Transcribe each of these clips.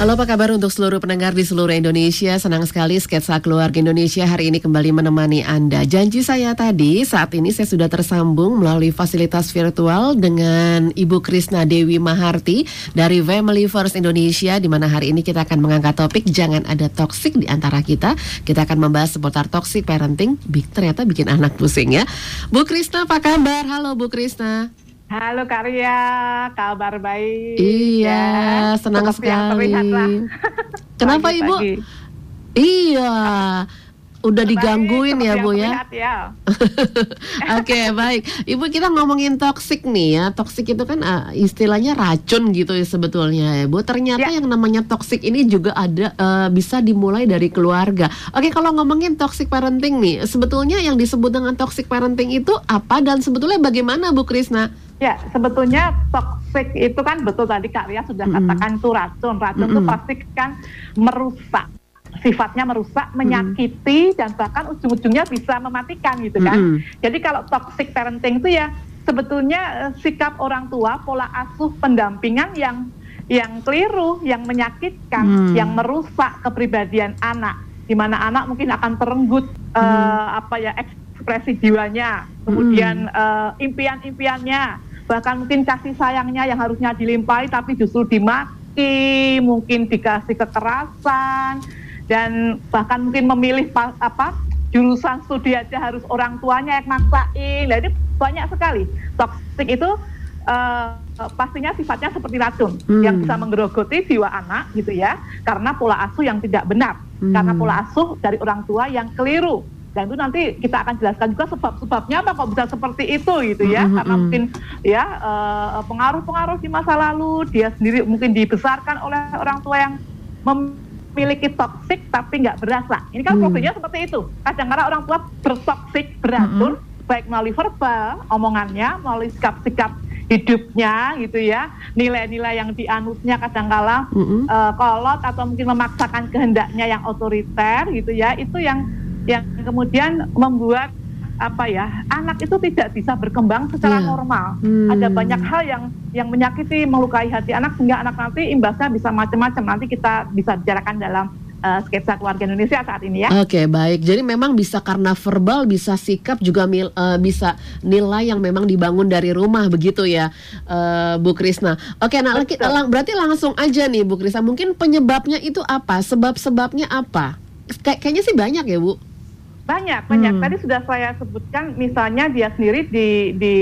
Halo apa kabar untuk seluruh pendengar di seluruh Indonesia? Senang sekali Sketsa Keluarga Indonesia hari ini kembali menemani Anda. Janji saya tadi saat ini saya sudah tersambung melalui fasilitas virtual dengan Ibu Krisna Dewi Maharti dari Family First Indonesia di mana hari ini kita akan mengangkat topik Jangan ada toksik di antara kita. Kita akan membahas seputar toxic parenting. Ternyata bikin anak pusing ya. Bu Krisna apa kabar? Halo Bu Krisna Halo Karya, kabar baik. Iya, ya. senang Seperti sekali. Kenapa pagi, Ibu? Pagi. Iya, udah digangguin ya Bu ya. ya. Oke okay, baik, Ibu kita ngomongin toksik nih ya. Toksik itu kan uh, istilahnya racun gitu ya sebetulnya ya Bu. Ternyata ya. yang namanya toksik ini juga ada uh, bisa dimulai dari keluarga. Oke okay, kalau ngomongin toxic parenting nih, sebetulnya yang disebut dengan toxic parenting itu apa dan sebetulnya bagaimana Bu Krisna? Ya, sebetulnya toxic itu kan betul tadi Kak Ria sudah mm -hmm. katakan itu racun. Racun itu mm -hmm. pasti kan merusak. Sifatnya merusak, menyakiti mm -hmm. dan bahkan ujung-ujungnya bisa mematikan gitu kan. Mm -hmm. Jadi kalau toxic parenting itu ya sebetulnya uh, sikap orang tua, pola asuh pendampingan yang yang keliru, yang menyakitkan, mm. yang merusak kepribadian anak di mana anak mungkin akan terenggut mm. uh, apa ya ekspresi jiwanya, kemudian mm. uh, impian-impiannya bahkan mungkin kasih sayangnya yang harusnya dilimpahi tapi justru dimaki, mungkin dikasih kekerasan dan bahkan mungkin memilih apa jurusan studi aja harus orang tuanya yang maksain. Jadi banyak sekali toxic itu uh, pastinya sifatnya seperti racun hmm. yang bisa menggerogoti jiwa anak gitu ya karena pola asuh yang tidak benar hmm. karena pola asuh dari orang tua yang keliru dan itu nanti kita akan jelaskan juga sebab-sebabnya apa kok bisa seperti itu gitu ya mm-hmm. karena mungkin ya uh, pengaruh-pengaruh di masa lalu dia sendiri mungkin dibesarkan oleh orang tua yang memiliki toksik tapi nggak berasa ini kan mm. problemnya seperti itu kadang-kadang orang tua bertoksik beracun mm-hmm. baik melalui verbal omongannya melalui sikap-sikap hidupnya gitu ya nilai-nilai yang dianutnya kadang-kala mm-hmm. uh, kolot atau mungkin memaksakan kehendaknya yang otoriter gitu ya itu yang yang kemudian membuat apa ya anak itu tidak bisa berkembang secara yeah. normal. Hmm. Ada banyak hal yang yang menyakiti, melukai hati anak sehingga anak nanti imbasnya bisa macam-macam. Nanti kita bisa bicarakan dalam uh, sketsa keluarga Indonesia saat ini ya. Oke okay, baik, jadi memang bisa karena verbal, bisa sikap juga mil, uh, bisa nilai yang memang dibangun dari rumah begitu ya, uh, Bu Krisna. Oke, okay, nah lang berarti langsung aja nih Bu Krisna, mungkin penyebabnya itu apa? Sebab-sebabnya apa? Kay kayaknya sih banyak ya Bu. Banyak, banyak. Hmm. Tadi sudah saya sebutkan misalnya dia sendiri di di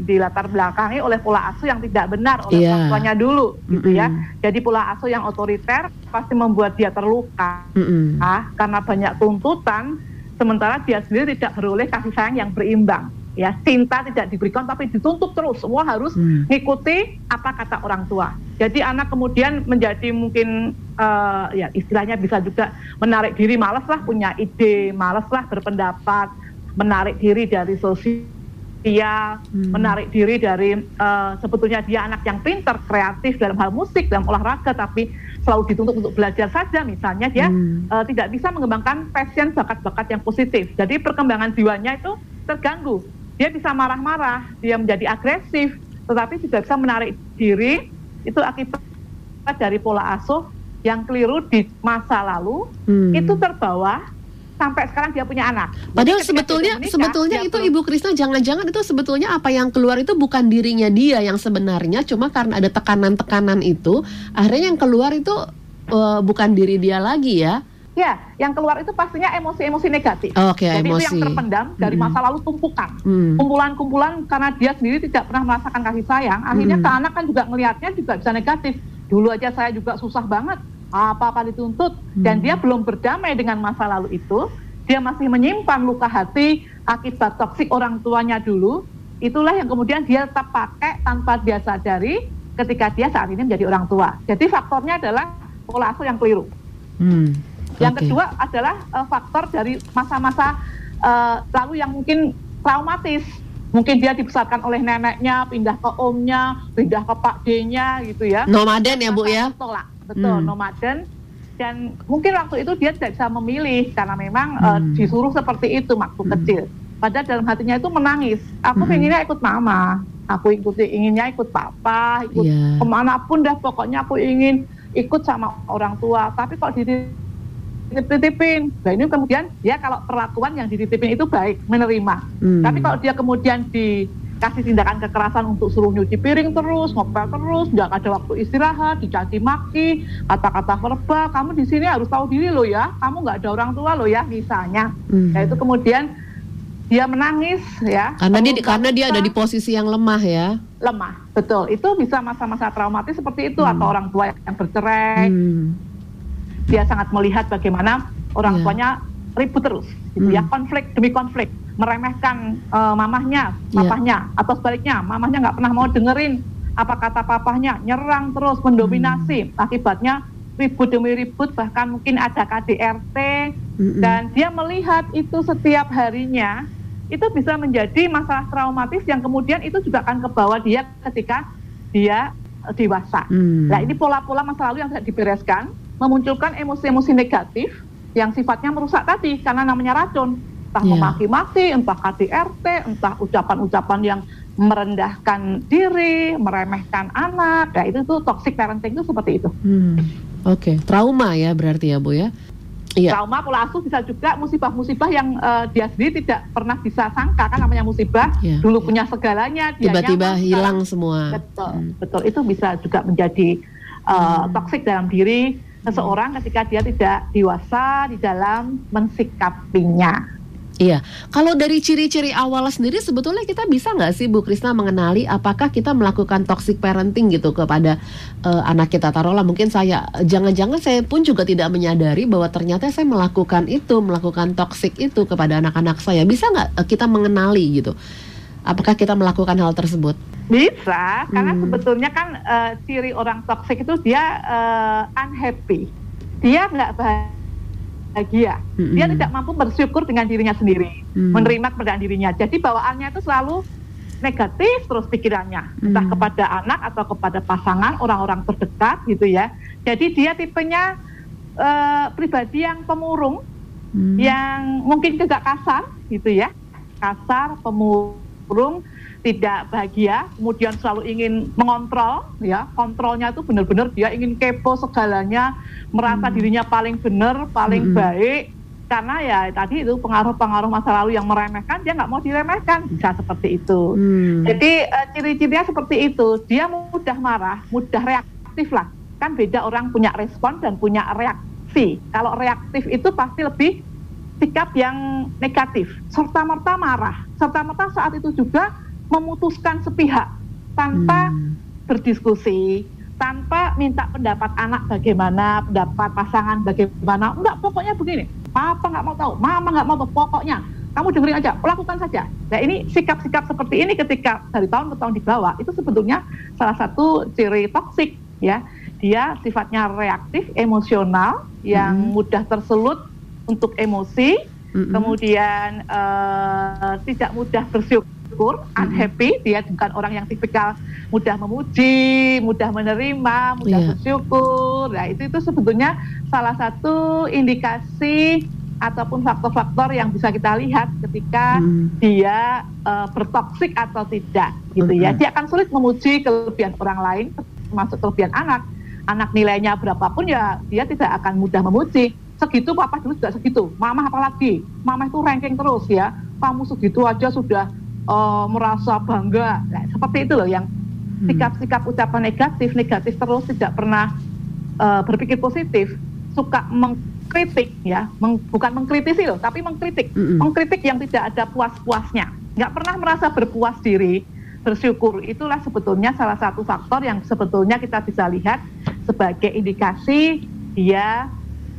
di latar belakangi oleh pola asuh yang tidak benar oleh yeah. orang tuanya dulu gitu ya. Jadi pola asuh yang otoriter pasti membuat dia terluka. Mm ah, karena banyak tuntutan sementara dia sendiri tidak beroleh kasih sayang yang berimbang ya cinta tidak diberikan tapi dituntut terus semua harus hmm. ngikuti apa kata orang tua jadi anak kemudian menjadi mungkin uh, ya istilahnya bisa juga menarik diri malas lah punya ide malas lah berpendapat menarik diri dari sosial hmm. menarik diri dari uh, sebetulnya dia anak yang pinter kreatif dalam hal musik dalam olahraga tapi selalu dituntut untuk belajar saja misalnya dia hmm. uh, tidak bisa mengembangkan passion bakat-bakat yang positif jadi perkembangan jiwanya itu terganggu dia bisa marah-marah, dia menjadi agresif, tetapi juga bisa menarik diri itu akibat dari pola asuh yang keliru di masa lalu hmm. itu terbawa sampai sekarang dia punya anak. Padahal sebetulnya menikah, sebetulnya itu perlu... Ibu Krisna jangan-jangan itu sebetulnya apa yang keluar itu bukan dirinya dia yang sebenarnya cuma karena ada tekanan-tekanan itu akhirnya yang keluar itu uh, bukan diri dia lagi ya. Ya, yang keluar itu pastinya emosi-emosi negatif. Oh, Oke, okay, Jadi emosi. itu yang terpendam dari masa lalu tumpukan. Hmm. Kumpulan-kumpulan karena dia sendiri tidak pernah merasakan kasih sayang, akhirnya hmm. ke anak kan juga melihatnya juga bisa negatif. Dulu aja saya juga susah banget, apa-apa dituntut hmm. dan dia belum berdamai dengan masa lalu itu, dia masih menyimpan luka hati akibat toksik orang tuanya dulu. Itulah yang kemudian dia tetap pakai tanpa dia sadari ketika dia saat ini menjadi orang tua. Jadi faktornya adalah pola asuh yang keliru. Hmm. Yang okay. kedua adalah uh, faktor dari masa-masa uh, lalu yang mungkin traumatis. Mungkin dia dibesarkan oleh neneknya, pindah ke omnya, pindah ke pak D-nya gitu ya. Nomaden ya Bu ya? Tolak, betul, hmm. nomaden. Dan mungkin waktu itu dia tidak bisa memilih karena memang hmm. uh, disuruh seperti itu waktu hmm. kecil. Padahal dalam hatinya itu menangis. Aku hmm. pengennya ikut mama, aku ikuti inginnya ikut papa, ikut yeah. ke mana pun dah pokoknya aku ingin ikut sama orang tua. Tapi kok dititipin, nah ini kemudian ya kalau perlakuan yang dititipin itu baik, menerima. Hmm. Tapi kalau dia kemudian dikasih tindakan kekerasan untuk suruh nyuci piring terus, ngopel terus, nggak ada waktu istirahat, dicaci maki, kata-kata verbal, kamu di sini harus tahu diri lo ya, kamu nggak ada orang tua lo ya, misalnya. Hmm. Nah itu kemudian dia menangis ya. Karena dia karena dia ada di posisi yang lemah ya. Lemah, betul. Itu bisa masa-masa traumatis seperti itu hmm. atau orang tua yang bercerai. Hmm. Dia sangat melihat bagaimana orang yeah. tuanya ribut terus, gitu ya. hmm. ya, konflik demi konflik, meremehkan uh, mamahnya, iya. papahnya, yeah. atau sebaliknya, mamahnya nggak pernah mau dengerin apa kata papahnya, nyerang terus, mendominasi. Hmm. Akibatnya ribut demi ribut, bahkan mungkin ada KDRT, hmm. dan dia melihat itu setiap harinya itu bisa menjadi masalah traumatis yang kemudian itu juga akan kebawa dia ketika dia eh, dewasa. Hmm. Nah ini pola-pola masa lalu yang tidak dibereskan memunculkan emosi-emosi negatif yang sifatnya merusak tadi karena namanya racun. Entah yeah. memaki-maki, entah KDRT, entah ucapan-ucapan yang merendahkan diri, meremehkan anak. Ya itu tuh toxic parenting itu seperti itu. Hmm. Oke, okay. trauma ya berarti ya Bu ya. Iya. Trauma pola asuh bisa juga musibah-musibah yang uh, dia sendiri tidak pernah bisa sangka kan namanya musibah. Yeah. Dulu punya segalanya, tiba-tiba hilang semua. Betul, hmm. betul. Itu bisa juga menjadi uh, hmm. toksik dalam diri seseorang ketika dia tidak dewasa di dalam mensikapinya. Iya, kalau dari ciri-ciri awal sendiri sebetulnya kita bisa nggak sih Bu Krisna mengenali apakah kita melakukan toxic parenting gitu kepada uh, anak kita taruhlah mungkin saya jangan-jangan saya pun juga tidak menyadari bahwa ternyata saya melakukan itu melakukan toxic itu kepada anak-anak saya bisa nggak uh, kita mengenali gitu? Apakah kita melakukan hal tersebut? Bisa, karena hmm. sebetulnya kan uh, ciri orang toxic itu dia uh, unhappy, dia nggak bahagia. Mm-hmm. Dia tidak mampu bersyukur dengan dirinya sendiri, mm-hmm. menerima keberadaan dirinya. Jadi bawaannya itu selalu negatif terus pikirannya, entah kepada anak atau kepada pasangan, orang-orang terdekat gitu ya. Jadi dia tipenya uh, pribadi yang pemurung, mm-hmm. yang mungkin juga kasar gitu ya, kasar, pemurung tidak bahagia, kemudian selalu ingin mengontrol, ya kontrolnya itu benar-benar dia ingin kepo segalanya, merasa hmm. dirinya paling benar, paling hmm. baik, karena ya tadi itu pengaruh-pengaruh masa lalu yang meremehkan dia nggak mau diremehkan bisa seperti itu. Hmm. Jadi uh, ciri-cirinya seperti itu, dia mudah marah, mudah reaktif lah. Kan beda orang punya respon dan punya reaksi. Kalau reaktif itu pasti lebih sikap yang negatif, serta merta marah, serta merta saat itu juga memutuskan sepihak tanpa hmm. berdiskusi, tanpa minta pendapat anak bagaimana, pendapat pasangan bagaimana. Enggak, pokoknya begini. Papa nggak mau tahu, mama nggak mau tahu. Pokoknya kamu dengerin aja, lakukan saja. Nah ini sikap-sikap seperti ini ketika dari tahun ke tahun dibawa itu sebetulnya salah satu ciri toksik ya. Dia sifatnya reaktif, emosional, yang hmm. mudah tersulut untuk emosi, hmm. kemudian uh, tidak mudah bersyukur bersyukur, unhappy, dia bukan orang yang tipikal mudah memuji, mudah menerima, mudah yeah. bersyukur. Nah, itu itu sebetulnya salah satu indikasi ataupun faktor-faktor yang bisa kita lihat ketika mm. dia uh, bertoksik atau tidak gitu mm -hmm. ya. Dia akan sulit memuji kelebihan orang lain termasuk kelebihan anak. Anak nilainya berapapun ya dia tidak akan mudah memuji. Segitu papa dulu juga segitu. Mama apalagi? Mama itu ranking terus ya. Kamu segitu aja sudah uh, merasa bangga. Nah, seperti itu loh yang hmm. sikap-sikap ucapan negatif, negatif terus tidak pernah uh, berpikir positif, suka mengkritik ya, meng, bukan mengkritisi loh, tapi mengkritik, mm -hmm. mengkritik yang tidak ada puas-puasnya, nggak pernah merasa berpuas diri, bersyukur. Itulah sebetulnya salah satu faktor yang sebetulnya kita bisa lihat sebagai indikasi dia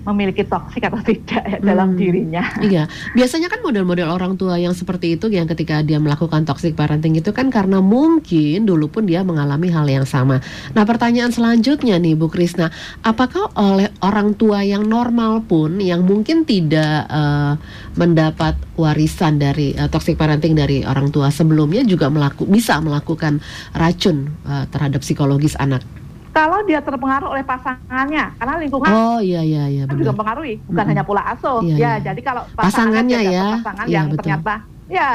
memiliki toksik atau tidak ya, dalam hmm, dirinya. Iya, biasanya kan model-model orang tua yang seperti itu yang ketika dia melakukan toxic parenting itu kan karena mungkin dulu pun dia mengalami hal yang sama. Nah, pertanyaan selanjutnya nih Bu Krisna, apakah oleh orang tua yang normal pun yang mungkin tidak uh, mendapat warisan dari uh, toxic parenting dari orang tua sebelumnya juga melaku bisa melakukan racun uh, terhadap psikologis anak? Kalau dia terpengaruh oleh pasangannya karena lingkungan oh iya iya iya kan juga mempengaruhi bukan hmm. hanya pola asuh iya, ya iya. jadi kalau pasangannya ya pasangan iya, yang betul. ternyata ya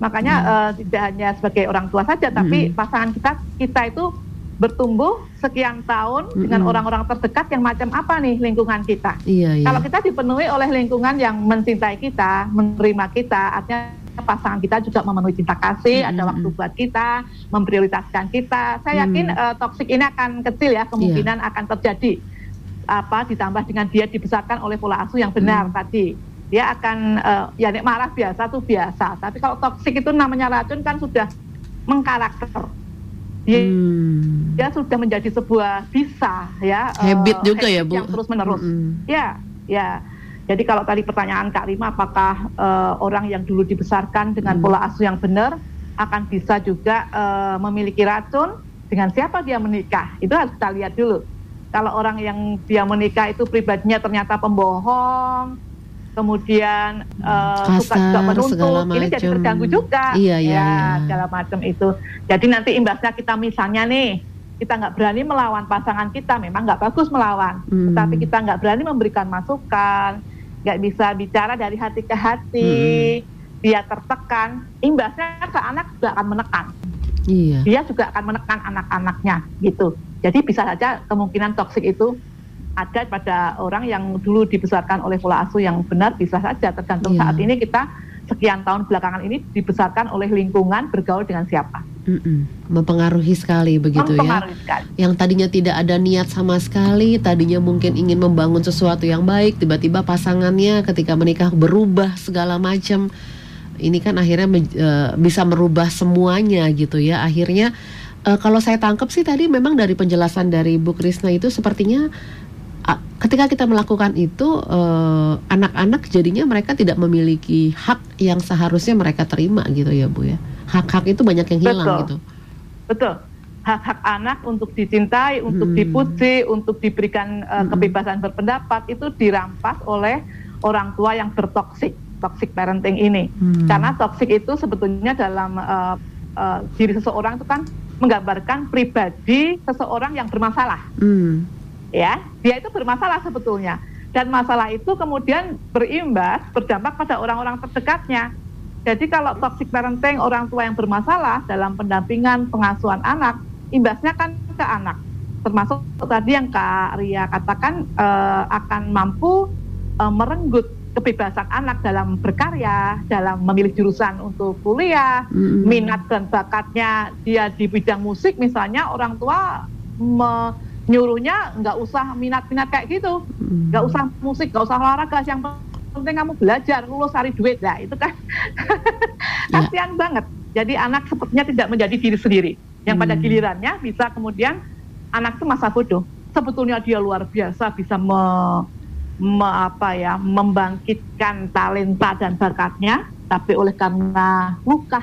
makanya hmm. uh, tidak hanya sebagai orang tua saja tapi hmm. pasangan kita kita itu bertumbuh sekian tahun mm -hmm. dengan orang-orang terdekat yang macam apa nih lingkungan kita. Iya, iya. Kalau kita dipenuhi oleh lingkungan yang mencintai kita, menerima kita, artinya pasangan kita juga memenuhi cinta kasih, mm -hmm. ada waktu buat kita, memprioritaskan kita. Saya yakin mm. uh, toksik ini akan kecil ya, kemungkinan yeah. akan terjadi. Apa ditambah dengan dia dibesarkan oleh pola asuh yang benar mm. tadi. Dia akan uh, ya nek marah biasa tuh biasa. Tapi kalau toksik itu namanya racun kan sudah mengkarakter dia, hmm. dia sudah menjadi sebuah bisa ya habit uh, juga habit ya bu yang terus menerus hmm. ya ya jadi kalau tadi pertanyaan Kak Rima apakah uh, orang yang dulu dibesarkan dengan hmm. pola asuh yang benar akan bisa juga uh, memiliki racun dengan siapa dia menikah itu harus kita lihat dulu kalau orang yang dia menikah itu pribadinya ternyata pembohong kemudian uh, suka juga menuntut, ini jadi terganggu juga, iya, iya, ya iya. segala macam itu. Jadi nanti imbasnya kita misalnya nih, kita nggak berani melawan pasangan kita, memang nggak bagus melawan, hmm. tetapi kita nggak berani memberikan masukan, nggak bisa bicara dari hati ke hati, hmm. dia tertekan, imbasnya ke anak juga akan menekan. Iya. Dia juga akan menekan anak-anaknya gitu. Jadi bisa saja kemungkinan toksik itu ada pada orang yang dulu dibesarkan oleh pola asuh yang benar bisa saja tergantung yeah. saat ini kita sekian tahun belakangan ini dibesarkan oleh lingkungan bergaul dengan siapa. Mm-mm. Mempengaruhi sekali begitu ya. Mempengaruhi ya. Sekali. Yang tadinya tidak ada niat sama sekali, tadinya mungkin ingin membangun sesuatu yang baik, tiba-tiba pasangannya ketika menikah berubah segala macam. Ini kan akhirnya uh, bisa merubah semuanya gitu ya. Akhirnya uh, kalau saya tangkap sih tadi memang dari penjelasan dari Bu Krisna itu sepertinya ketika kita melakukan itu eh, anak-anak uh, jadinya mereka tidak memiliki hak yang seharusnya mereka terima gitu ya Bu ya. Hak-hak itu banyak yang hilang Betul. gitu. Betul. Hak-hak anak untuk dicintai, untuk hmm. dipuji, untuk diberikan uh, hmm. kebebasan berpendapat itu dirampas oleh orang tua yang bertoksik, toxic parenting ini. Hmm. Karena toksik itu sebetulnya dalam uh, uh, diri seseorang itu kan menggambarkan pribadi seseorang yang bermasalah. Hmm ya dia itu bermasalah sebetulnya. Dan masalah itu kemudian berimbas berdampak pada orang-orang terdekatnya. Jadi kalau toxic parenting orang tua yang bermasalah dalam pendampingan pengasuhan anak imbasnya kan ke anak. Termasuk tadi yang Kak Ria katakan uh, akan mampu uh, merenggut kebebasan anak dalam berkarya, dalam memilih jurusan untuk kuliah, mm-hmm. minat dan bakatnya dia di bidang musik misalnya orang tua me, nyuruhnya nggak usah minat-minat kayak gitu, hmm. nggak usah musik, nggak usah olahraga, yang penting kamu belajar, lulus cari duit, lah itu kan ya. kasihan banget. Jadi anak sepertinya tidak menjadi diri sendiri, yang pada hmm. gilirannya bisa kemudian anak itu masa bodoh. Sebetulnya dia luar biasa bisa me, me, apa ya, membangkitkan talenta dan bakatnya, tapi oleh karena luka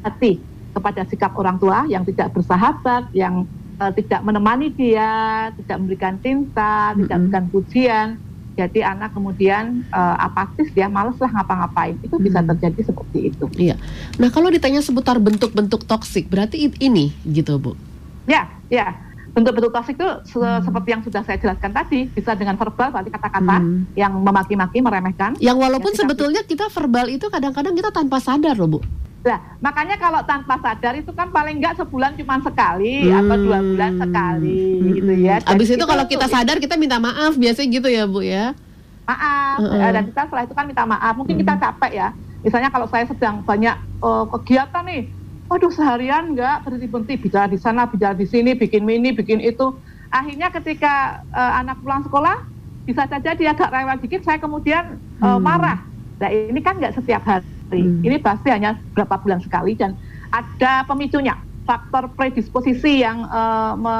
hati kepada sikap orang tua yang tidak bersahabat, yang uh, tidak menemani dia, tidak memberikan cinta, mm-hmm. tidak memberikan pujian. Jadi anak kemudian uh, apatis dia males lah ngapa-ngapain. Itu bisa hmm. terjadi seperti itu. Iya. Nah kalau ditanya seputar bentuk-bentuk toksik, berarti ini gitu bu? Ya, ya. Bentuk-bentuk toksik itu se hmm. seperti yang sudah saya jelaskan tadi, bisa dengan verbal, berarti kata-kata hmm. yang memaki-maki, meremehkan. Yang walaupun ya, sebetulnya kita verbal itu kadang-kadang kita tanpa sadar loh bu. Nah, makanya kalau tanpa sadar itu kan paling enggak sebulan cuma sekali hmm. atau dua bulan sekali hmm. gitu ya. Dan Abis itu kalau kita sadar kita minta maaf biasanya gitu ya Bu ya. Maaf. Uh -uh. Dan kita setelah itu kan minta maaf. Mungkin hmm. kita capek ya. Misalnya kalau saya sedang banyak uh, kegiatan nih, waduh seharian enggak berhenti-berhenti bicara di sana, bicara di sini, bikin mini, bikin itu. Akhirnya ketika uh, anak pulang sekolah, bisa saja dia agak rewel dikit, saya kemudian uh, hmm. marah. Nah ini kan nggak setiap hari Hmm. Ini pasti hanya berapa bulan sekali dan ada pemicunya, faktor predisposisi yang uh, me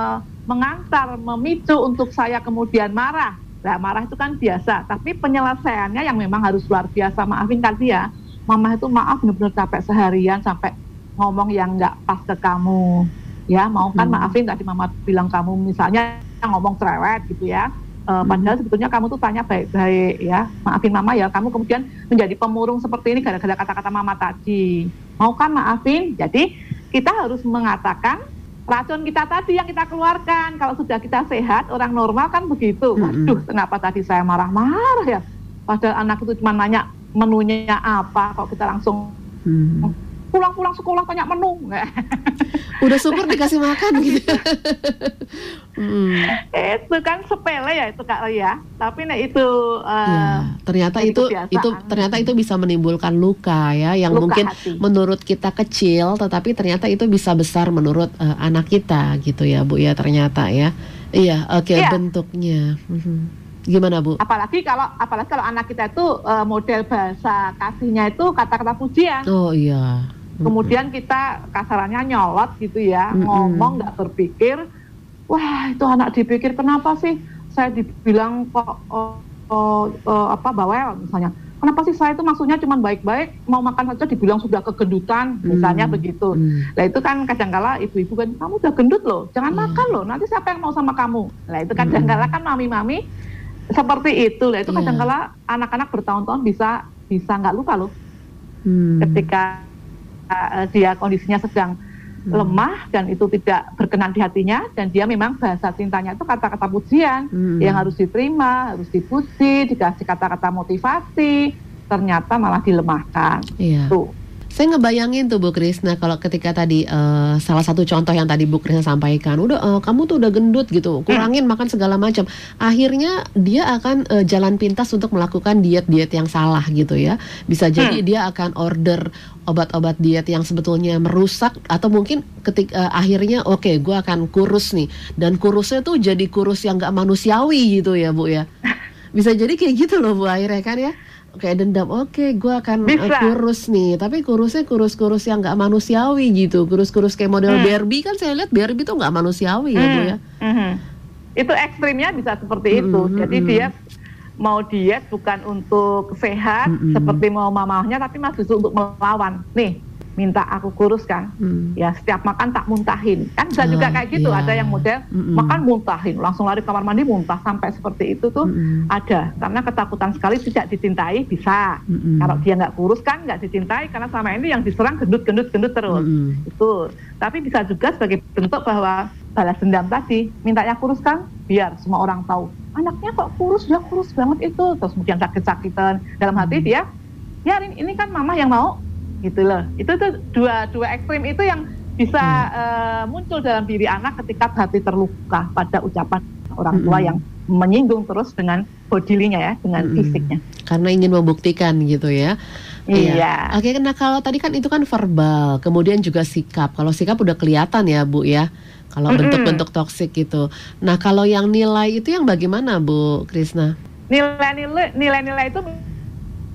mengantar, memicu untuk saya kemudian marah. Nah, marah itu kan biasa, tapi penyelesaiannya yang memang harus luar biasa. Maafin kan dia, mama itu maaf benar-benar capek seharian sampai ngomong yang nggak pas ke kamu. Ya, mau kan hmm. maafin tadi mama bilang kamu misalnya ngomong cerewet gitu ya Uh, padahal sebetulnya kamu tuh tanya baik-baik ya, maafin mama ya, kamu kemudian menjadi pemurung seperti ini gara-gara kata-kata mama tadi. Mau kan maafin? Jadi kita harus mengatakan racun kita tadi yang kita keluarkan. Kalau sudah kita sehat, orang normal kan begitu. Waduh, kenapa tadi saya marah-marah ya? Padahal anak itu cuma nanya menunya apa, kok kita langsung mm. Pulang-pulang sekolah tanya menu. Udah syukur dikasih makan gitu. hmm. Itu kan sepele ya itu Kak ya. Tapi nah itu uh, ya, ternyata itu itu ternyata itu bisa menimbulkan luka ya yang luka mungkin hati. menurut kita kecil tetapi ternyata itu bisa besar menurut uh, anak kita gitu ya Bu ya ternyata ya. Iya, oke okay, ya. bentuknya. Hmm. Gimana Bu? Apalagi kalau apalagi kalau anak kita itu uh, model bahasa kasihnya itu kata-kata pujian. Oh iya. Kemudian kita kasarannya nyolot gitu ya, mm -hmm. ngomong nggak berpikir. Wah itu anak dipikir kenapa sih saya dibilang kok oh, oh, oh, apa bawel misalnya. Kenapa sih saya itu maksudnya cuma baik-baik, mau makan saja dibilang sudah kegendutan, misalnya hmm. begitu. Hmm. Nah itu kan kadangkala ibu-ibu kan, kamu udah gendut loh, jangan hmm. makan loh, nanti siapa yang mau sama kamu? Nah itu kadangkala kan mami-mami seperti itu lah itu yeah. kadang kala anak-anak bertahun-tahun bisa bisa nggak lupa loh hmm. ketika uh, dia kondisinya sedang hmm. lemah dan itu tidak berkenan di hatinya dan dia memang bahasa cintanya itu kata-kata pujian hmm. yang harus diterima harus dipuji dikasih kata-kata motivasi ternyata malah dilemahkan yeah. tuh saya ngebayangin tuh Bu Krisna kalau ketika tadi uh, salah satu contoh yang tadi Bu Krisna sampaikan, udah uh, kamu tuh udah gendut gitu, kurangin hmm. makan segala macam. Akhirnya dia akan uh, jalan pintas untuk melakukan diet-diet yang salah gitu ya. Bisa jadi hmm. dia akan order obat-obat diet yang sebetulnya merusak atau mungkin ketika uh, akhirnya oke okay, gue akan kurus nih dan kurusnya tuh jadi kurus yang gak manusiawi gitu ya Bu ya. Bisa jadi kayak gitu loh Bu akhirnya kan ya kayak dendam oke okay, gue akan uh, kurus nih tapi kurusnya kurus-kurus yang nggak manusiawi gitu kurus-kurus kayak model hmm. Barbie kan saya lihat Barbie tuh nggak manusiawi hmm. ya bu ya hmm. itu ekstrimnya bisa seperti hmm. itu hmm. jadi hmm. dia mau diet bukan untuk sehat hmm. seperti mau mamahnya tapi masih untuk melawan nih minta aku kurus kan hmm. ya setiap makan tak muntahin. Kan bisa juga kayak gitu yeah. ada yang model mm makan muntahin langsung lari kamar mandi muntah sampai seperti itu tuh mm ada. Karena ketakutan sekali tidak dicintai bisa. Mm kalau dia nggak kurus kan nggak dicintai karena sama ini yang diserang gendut gendut gendut terus. Mm itu. Tapi bisa juga sebagai bentuk bahwa balas dendam tadi mintanya kurus kan biar semua orang tahu anaknya kok kurus? Dia kurus banget itu. Terus kemudian sakit-sakitan. Dalam hati dia ya ini, ini kan mama yang mau gitu loh itu tuh dua dua ekstrim itu yang bisa hmm. uh, muncul dalam diri anak ketika hati terluka pada ucapan orang tua hmm. yang menyinggung terus dengan bodilinya ya dengan hmm. fisiknya karena ingin membuktikan gitu ya Iya. iya. Oke, nah kalau tadi kan itu kan verbal, kemudian juga sikap. Kalau sikap udah kelihatan ya, Bu ya. Kalau bentuk-bentuk toksik gitu. Nah, kalau yang nilai itu yang bagaimana, Bu Krisna? Nilai-nilai nilai-nilai itu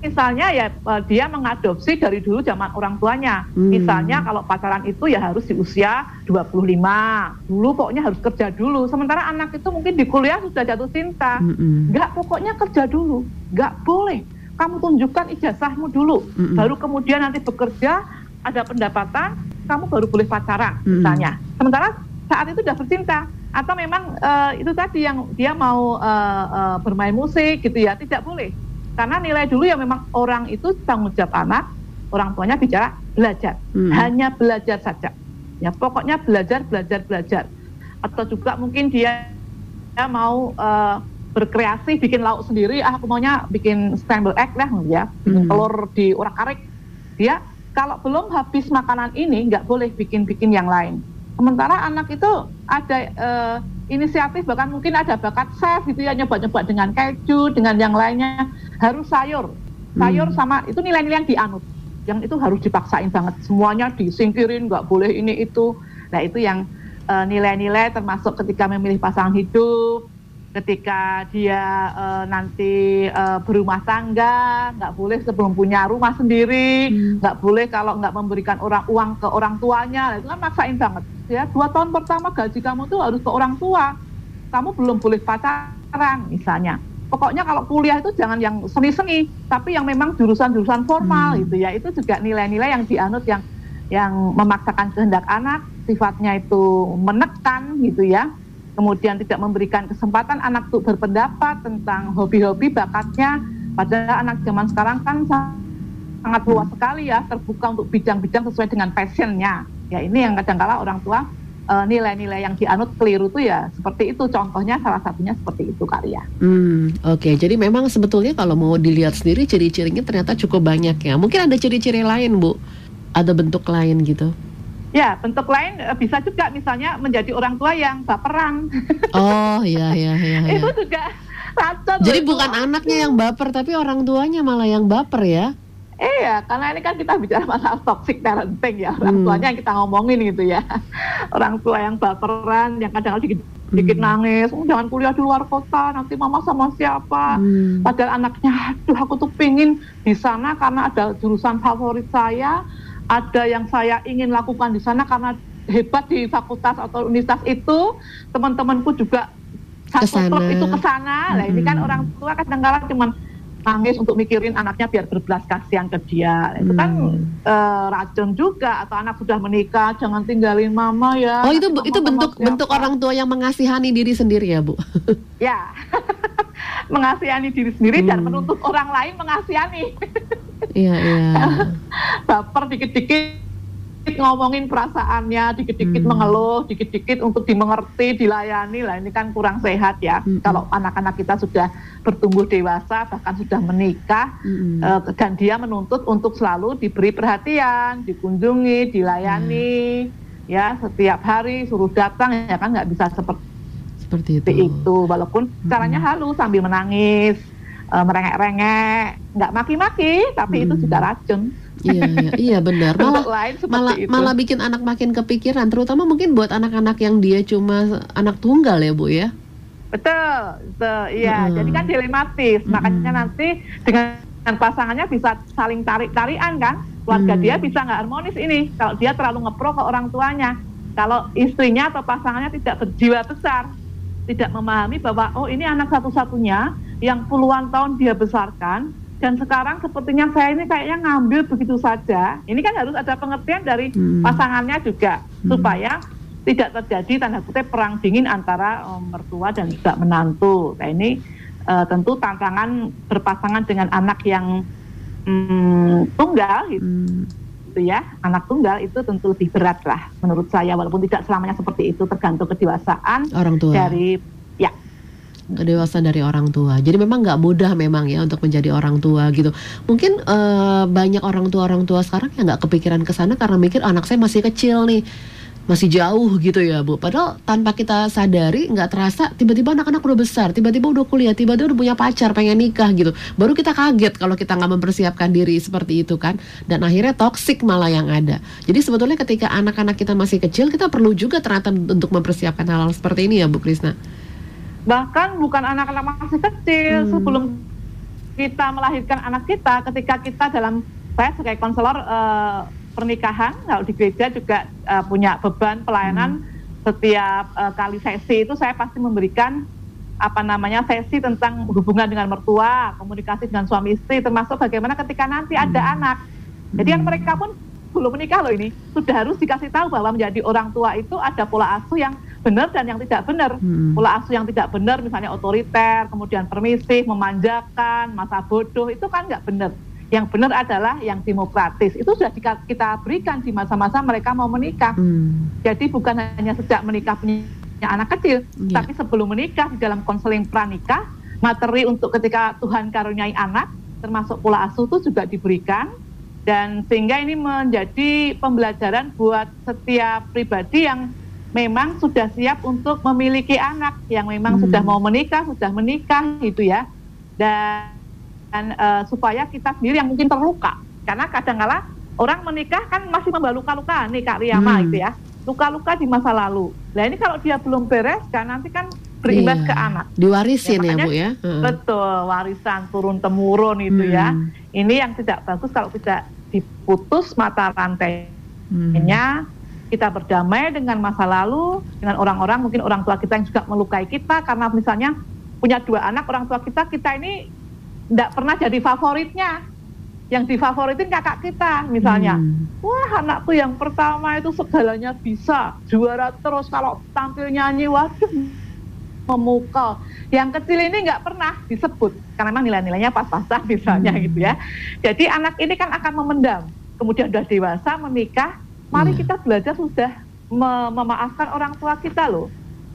misalnya ya uh, dia mengadopsi dari dulu zaman orang tuanya. Hmm. Misalnya kalau pacaran itu ya harus di usia 25. Dulu pokoknya harus kerja dulu. Sementara anak itu mungkin di kuliah sudah jatuh cinta. Hmm. Enggak, pokoknya kerja dulu. Enggak boleh. Kamu tunjukkan ijazahmu dulu. Hmm. Baru kemudian nanti bekerja, ada pendapatan, kamu baru boleh pacaran hmm. misalnya. Sementara saat itu sudah bercinta atau memang uh, itu tadi yang dia mau uh, uh, bermain musik gitu ya tidak boleh karena nilai dulu ya memang orang itu tanggung jawab anak, orang tuanya bicara belajar, hmm. hanya belajar saja. Ya pokoknya belajar, belajar, belajar. Atau juga mungkin dia, dia mau uh, berkreasi, bikin lauk sendiri. Ah, aku maunya bikin scramble egg lah, ya, bikin hmm. telur di urak arik. Dia kalau belum habis makanan ini nggak boleh bikin-bikin yang lain. Sementara anak itu ada uh, inisiatif bahkan mungkin ada bakat chef gitu ya nyoba-nyoba dengan keju dengan yang lainnya. Harus sayur. Sayur hmm. sama itu nilai-nilai yang dianut. Yang itu harus dipaksain banget. Semuanya disingkirin nggak boleh ini itu. Nah itu yang eh, nilai-nilai uh, termasuk ketika memilih pasangan hidup ketika dia uh, nanti uh, berumah tangga nggak boleh sebelum punya rumah sendiri hmm. nggak hmm. boleh kalau nggak memberikan orang uang ke orang tuanya itu kan maksain banget ya dua tahun pertama gaji kamu tuh harus ke orang tua kamu belum boleh pacaran misalnya pokoknya kalau kuliah itu jangan yang seni-seni tapi yang memang jurusan-jurusan formal hmm. gitu ya itu juga nilai-nilai yang dianut yang yang memaksakan kehendak anak sifatnya itu menekan gitu ya kemudian tidak memberikan kesempatan anak untuk berpendapat tentang hobi-hobi bakatnya pada anak zaman sekarang kan sangat luas sekali ya terbuka untuk bidang-bidang sesuai dengan passionnya ya ini yang kadang-kala orang tua uh, nilai-nilai yang dianut keliru tuh ya seperti itu contohnya salah satunya seperti itu karya. Hmm, oke. Okay. Jadi memang sebetulnya kalau mau dilihat sendiri ciri-cirinya ternyata cukup banyak ya. Mungkin ada ciri-ciri lain, Bu. ada bentuk lain gitu? Ya, bentuk lain eh, bisa juga misalnya menjadi orang tua yang baperan. Oh, iya iya iya. iya. itu juga racun. Jadi bukan anaknya yang baper tapi orang tuanya malah yang baper ya? Iya, karena ini kan kita bicara masalah toxic parenting ya, orang hmm. tuanya yang kita ngomongin gitu ya. Orang tua yang baperan, yang kadang dikit, dikit hmm. nangis, oh, jangan kuliah di luar kota, nanti mama sama siapa. Hmm. Padahal anaknya, aduh aku tuh pingin di sana karena ada jurusan favorit saya, ada yang saya ingin lakukan di sana karena hebat di fakultas atau universitas itu, teman-temanku juga satu itu ke sana. Nah, ini kan hmm. orang tua kadang-kadang cuman nangis untuk mikirin anaknya biar berbelas kasihan ke dia. Itu kan hmm. uh, racun juga atau anak sudah menikah jangan tinggalin mama ya. Oh, itu mama itu bentuk bentuk orang tua yang mengasihani diri sendiri ya, Bu. ya. mengasihani diri sendiri hmm. dan menuntut orang lain mengasihani. Iya, iya. Baper dikit-dikit ngomongin perasaannya, dikit-dikit hmm. mengeluh, dikit-dikit untuk dimengerti, dilayani lah ini kan kurang sehat ya. Hmm. Kalau anak-anak kita sudah bertumbuh dewasa, bahkan sudah menikah, hmm. uh, dan dia menuntut untuk selalu diberi perhatian, dikunjungi, dilayani, hmm. ya setiap hari suruh datang ya kan nggak bisa seperti seperti itu. itu. Walaupun hmm. caranya halus sambil menangis, uh, merengek-rengek, nggak maki-maki, tapi hmm. itu juga racun iya, iya, iya benar. Malah malah itu. malah bikin anak makin kepikiran, terutama mungkin buat anak-anak yang dia cuma anak tunggal ya, Bu ya. Betul, betul iya. Hmm. Jadi kan dilematis, hmm. makanya nanti dengan pasangannya bisa saling tarik-tarian kan. Keluarga hmm. dia bisa nggak harmonis ini kalau dia terlalu ngepro ke orang tuanya. Kalau istrinya atau pasangannya tidak berjiwa besar, tidak memahami bahwa oh ini anak satu-satunya yang puluhan tahun dia besarkan, dan sekarang sepertinya saya ini kayaknya ngambil begitu saja. Ini kan harus ada pengertian dari hmm. pasangannya juga hmm. supaya tidak terjadi tanda kutip perang dingin antara um, mertua dan juga menantu. Nah ini uh, tentu tantangan berpasangan dengan anak yang um, tunggal gitu. Hmm gitu ya anak tunggal itu tentu lebih berat lah menurut saya walaupun tidak selamanya seperti itu tergantung kedewasaan orang tua dari ya kedewasaan dari orang tua. Jadi memang nggak mudah memang ya untuk menjadi orang tua gitu. Mungkin uh, banyak orang tua orang tua sekarang yang nggak kepikiran ke sana karena mikir anak saya masih kecil nih masih jauh gitu ya Bu. Padahal tanpa kita sadari nggak terasa tiba-tiba anak-anak udah besar, tiba-tiba udah kuliah, tiba-tiba udah punya pacar, pengen nikah gitu. Baru kita kaget kalau kita nggak mempersiapkan diri seperti itu kan. Dan akhirnya toksik malah yang ada. Jadi sebetulnya ketika anak-anak kita masih kecil kita perlu juga ternyata untuk mempersiapkan hal-hal seperti ini ya Bu Krisna bahkan bukan anak-anak masih kecil hmm. sebelum kita melahirkan anak kita ketika kita dalam saya sebagai konselor uh, pernikahan kalau di gereja juga uh, punya beban pelayanan hmm. setiap uh, kali sesi itu saya pasti memberikan apa namanya sesi tentang hubungan dengan mertua komunikasi dengan suami istri termasuk bagaimana ketika nanti ada hmm. anak jadi kan mereka pun belum menikah loh ini sudah harus dikasih tahu bahwa menjadi orang tua itu ada pola asuh yang benar dan yang tidak benar. Hmm. Pola asuh yang tidak benar misalnya otoriter, kemudian permisif, memanjakan, masa bodoh itu kan nggak benar. Yang benar adalah yang demokratis. Itu sudah kita berikan di masa-masa mereka mau menikah. Hmm. Jadi bukan hanya sejak menikah punya anak kecil, yeah. tapi sebelum menikah di dalam konseling pranikah, materi untuk ketika Tuhan karuniai anak, termasuk pola asuh itu juga diberikan dan sehingga ini menjadi pembelajaran buat setiap pribadi yang memang sudah siap untuk memiliki anak yang memang hmm. sudah mau menikah, sudah menikah gitu ya. Dan, dan uh, supaya kita sendiri yang mungkin terluka. Karena kadang-kala orang menikah kan masih membawa luka-luka nih Kak Riyama hmm. gitu ya. Luka-luka di masa lalu. Nah ini kalau dia belum beres kan nanti kan berimbas iya. ke anak. Diwarisin ya, ya Bu ya. Betul, warisan turun temurun itu ya. hmm. ya. Ini yang tidak bagus kalau tidak diputus mata rantainya. Hmm kita berdamai dengan masa lalu, dengan orang-orang, mungkin orang tua kita yang juga melukai kita karena misalnya punya dua anak, orang tua kita, kita ini tidak pernah jadi favoritnya. Yang difavoritin kakak kita misalnya. Hmm. Wah anakku yang pertama itu segalanya bisa, juara terus kalau tampil nyanyi, waduh memukau. Yang kecil ini nggak pernah disebut karena memang nilai-nilainya pas-pasan misalnya hmm. gitu ya. Jadi anak ini kan akan memendam. Kemudian sudah dewasa menikah, Mari hmm. kita belajar sudah mem memaafkan orang tua kita loh.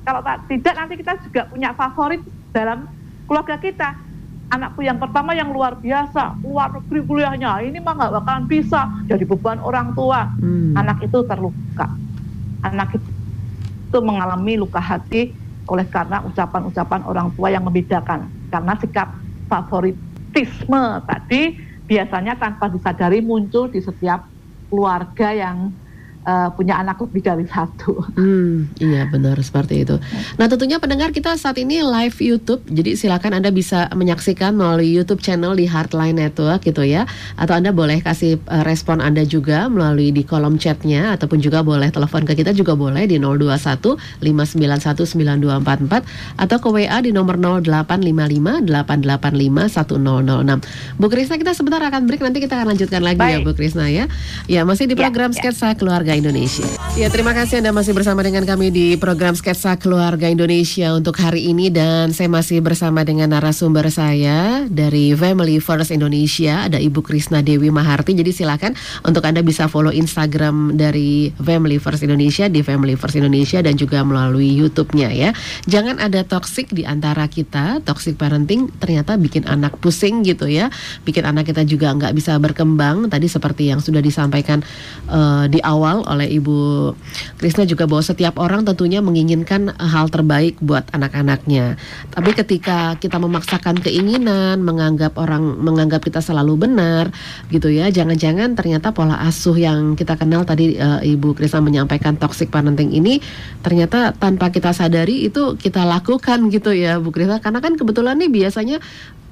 Kalau tak, tidak nanti kita juga punya favorit dalam keluarga kita. Anakku yang pertama yang luar biasa, luar negeri kuliahnya, ini mah nggak bakalan bisa jadi beban orang tua. Hmm. Anak itu terluka, anak itu mengalami luka hati oleh karena ucapan-ucapan orang tua yang membedakan, karena sikap favoritisme tadi biasanya tanpa disadari muncul di setiap keluarga yang uh, punya anak lebih dari satu. Hmm, iya benar seperti itu. Nah tentunya pendengar kita saat ini live YouTube, jadi silakan anda bisa menyaksikan melalui YouTube channel di Heartline Network gitu ya, atau anda boleh kasih uh, respon anda juga melalui di kolom chatnya, ataupun juga boleh telepon ke kita juga boleh di 021 591 9244 atau ke WA di nomor 0855 885 1006. Bu Krisna kita sebentar akan break nanti kita akan lanjutkan lagi ya, Baik. ya Bu Krisna ya. Ya masih di ya, program ya, sketsa keluarga Indonesia. Ya, terima kasih Anda masih bersama dengan kami di program Sketsa Keluarga Indonesia untuk hari ini dan saya masih bersama dengan narasumber saya dari Family First Indonesia, ada Ibu Krisna Dewi Maharti. Jadi silakan untuk Anda bisa follow Instagram dari Family First Indonesia di Family First Indonesia dan juga melalui YouTube-nya ya. Jangan ada toxic di antara kita, toxic parenting ternyata bikin anak pusing gitu ya. Bikin anak kita juga nggak bisa berkembang. Tadi seperti yang sudah disampaikan uh, di awal oleh Ibu Krisna juga bahwa setiap orang tentunya menginginkan hal terbaik buat anak-anaknya. Tapi ketika kita memaksakan keinginan, menganggap orang menganggap kita selalu benar, gitu ya, jangan-jangan ternyata pola asuh yang kita kenal tadi uh, Ibu Krisna menyampaikan toxic parenting ini ternyata tanpa kita sadari itu kita lakukan gitu ya Bu Krisna. Karena kan kebetulan nih biasanya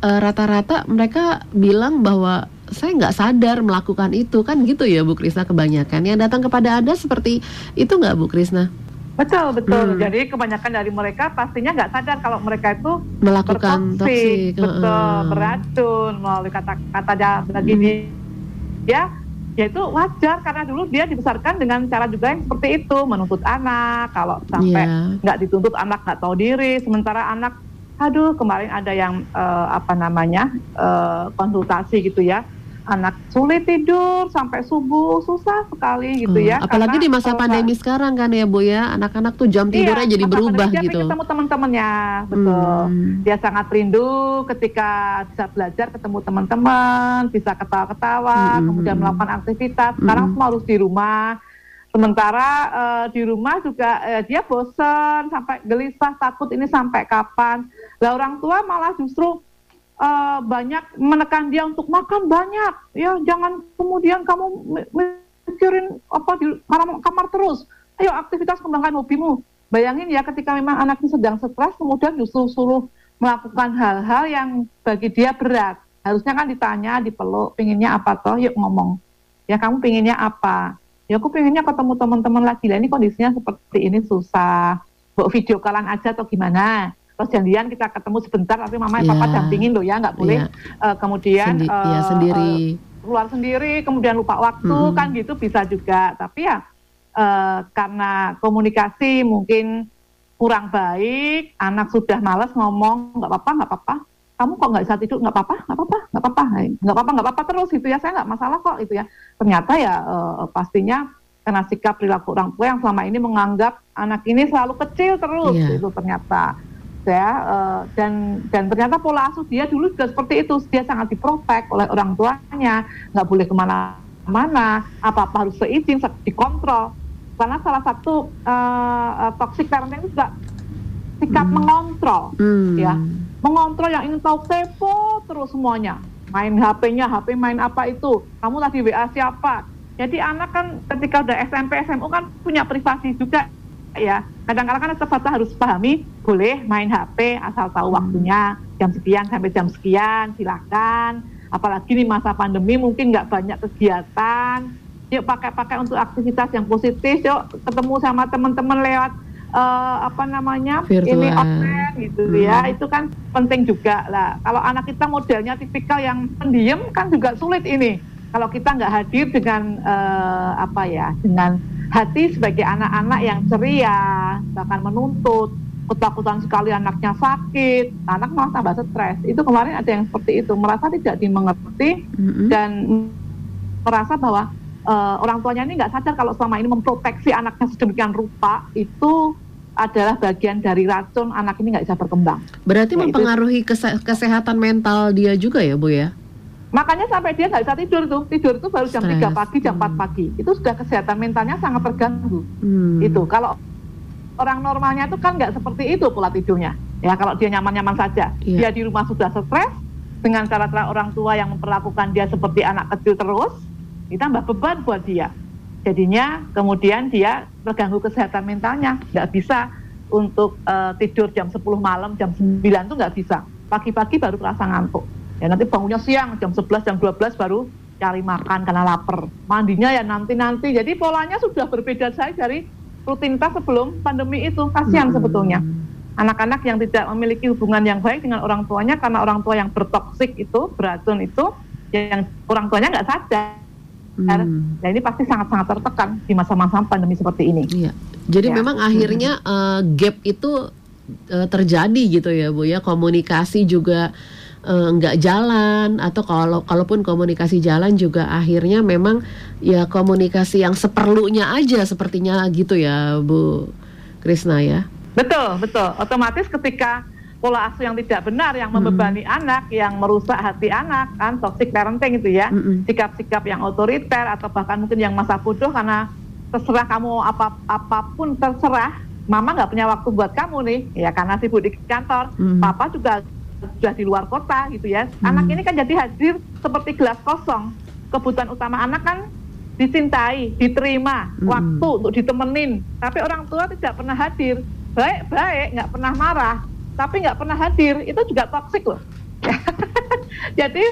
eh, rata-rata uh, mereka bilang bahwa saya nggak sadar melakukan itu kan gitu ya Bu Krisna kebanyakan yang datang kepada anda seperti itu nggak Bu Krisna? Betul betul. Hmm. Jadi kebanyakan dari mereka pastinya nggak sadar kalau mereka itu melakukan toksik, betul uh. beracun melalui kata-kata lagi hmm. ya itu wajar karena dulu dia dibesarkan dengan cara juga yang seperti itu menuntut anak kalau sampai iya. nggak yeah. dituntut anak nggak tahu diri sementara anak aduh kemarin ada yang uh, apa namanya uh, konsultasi gitu ya anak sulit tidur sampai subuh susah sekali gitu hmm, ya. Apalagi di masa pandemi sekarang kan ya Bu ya, anak-anak tuh jam iya, tidurnya iya, jadi berubah dia gitu. ketemu teman-temannya, betul. Hmm. Dia sangat rindu ketika bisa belajar ketemu teman-teman, bisa ketawa-ketawa, hmm. kemudian melakukan aktivitas. Sekarang hmm. semua harus di rumah. Sementara uh, di rumah juga uh, dia bosan sampai gelisah takut ini sampai kapan. Lah orang tua malah justru uh, banyak menekan dia untuk makan banyak. Ya jangan kemudian kamu mikirin apa di kamar, kamar terus. Ayo aktivitas kembangkan hobimu. Bayangin ya ketika memang anaknya sedang stres kemudian justru suruh melakukan hal-hal yang bagi dia berat. Harusnya kan ditanya dipeluk pinginnya apa toh? Yuk ngomong. Ya kamu pinginnya apa? Ya aku pinginnya ketemu teman-teman lagi. Lah ini kondisinya seperti ini susah. Buat video kalian aja atau gimana terus janjian kita ketemu sebentar tapi mama yeah. papa dampingin loh ya nggak boleh yeah. uh, kemudian Sendi uh, ya, sendiri uh, keluar sendiri kemudian lupa waktu mm -hmm. kan gitu bisa juga tapi ya uh, karena komunikasi mungkin kurang baik anak sudah malas ngomong nggak apa-apa nggak apa-apa kamu kok nggak bisa tidur nggak apa-apa nggak apa-apa nggak apa-apa nggak apa-apa nggak apa-apa terus itu ya saya nggak masalah kok itu ya ternyata ya uh, pastinya karena sikap perilaku orang tua yang selama ini menganggap anak ini selalu kecil terus yeah. itu ternyata ya uh, dan dan ternyata pola asuh dia dulu juga seperti itu. Dia sangat diprotek oleh orang tuanya nggak boleh ke mana-mana apa apa harus seizin dikontrol. Karena salah satu uh, toxic parenting itu juga sikap hmm. mengontrol hmm. ya. Mengontrol yang ingin tahu kepo terus semuanya. Main HP-nya HP main apa itu? Kamu tadi WA siapa? Jadi anak kan ketika udah SMP SMU kan punya privasi juga ya kadang-kadang kan tetap harus pahami boleh main HP asal tahu hmm. waktunya jam sekian sampai jam sekian silakan apalagi di masa pandemi mungkin nggak banyak kegiatan yuk pakai-pakai untuk aktivitas yang positif yuk ketemu sama teman-teman lewat uh, apa namanya Virtual. ini online gitu hmm. ya itu kan penting juga lah kalau anak kita modelnya tipikal yang pendiam kan juga sulit ini kalau kita nggak hadir dengan uh, apa ya dengan hati sebagai anak-anak yang ceria, bahkan menuntut, ketakutan sekali anaknya sakit, anak malah tambah stres. Itu kemarin ada yang seperti itu, merasa tidak dimengerti mm-hmm. dan merasa bahwa uh, orang tuanya ini nggak sadar kalau selama ini memproteksi anaknya sedemikian rupa itu adalah bagian dari racun anak ini nggak bisa berkembang. Berarti ya, mempengaruhi kese kesehatan mental dia juga ya Bu ya? Makanya sampai dia nggak bisa tidur tuh, tidur itu baru jam Stress. 3 pagi, jam hmm. 4 pagi. Itu sudah kesehatan mentalnya sangat terganggu. Hmm. Itu kalau orang normalnya itu kan nggak seperti itu pola tidurnya. Ya kalau dia nyaman-nyaman saja, yeah. dia di rumah sudah stres dengan cara-cara orang tua yang memperlakukan dia seperti anak kecil terus, ditambah beban buat dia. Jadinya kemudian dia terganggu kesehatan mentalnya, nggak bisa untuk uh, tidur jam 10 malam, jam 9 itu nggak bisa. Pagi-pagi baru terasa ngantuk. Ya nanti bangunnya siang, jam 11, jam 12 baru cari makan karena lapar. Mandinya ya nanti-nanti. Jadi polanya sudah berbeda saya dari rutinitas sebelum pandemi itu. Kasihan hmm. sebetulnya. Anak-anak yang tidak memiliki hubungan yang baik dengan orang tuanya karena orang tua yang bertoksik itu, beracun itu, yang orang tuanya nggak sadar Hmm. Dan ini pasti sangat-sangat tertekan di masa-masa pandemi seperti ini. Iya. Jadi ya. memang akhirnya uh, gap itu uh, terjadi gitu ya Bu ya. Komunikasi juga uh, nggak jalan atau kalau kalaupun komunikasi jalan juga akhirnya memang ya komunikasi yang seperlunya aja sepertinya gitu ya Bu Krisna ya. Betul, betul. Otomatis ketika pola asuh yang tidak benar yang membebani mm. anak, yang merusak hati anak kan toxic parenting itu ya. Sikap-sikap mm yang otoriter atau bahkan mungkin yang masa bodoh karena terserah kamu apa apa pun terserah. Mama nggak punya waktu buat kamu nih, ya karena sibuk di kantor. Mm. Papa juga sudah di luar kota gitu ya. Mm. Anak ini kan jadi hadir seperti gelas kosong. Kebutuhan utama anak kan dicintai, diterima, mm. waktu untuk ditemenin. Tapi orang tua tidak pernah hadir. Baik-baik, nggak pernah marah tapi nggak pernah hadir itu juga toksik loh jadi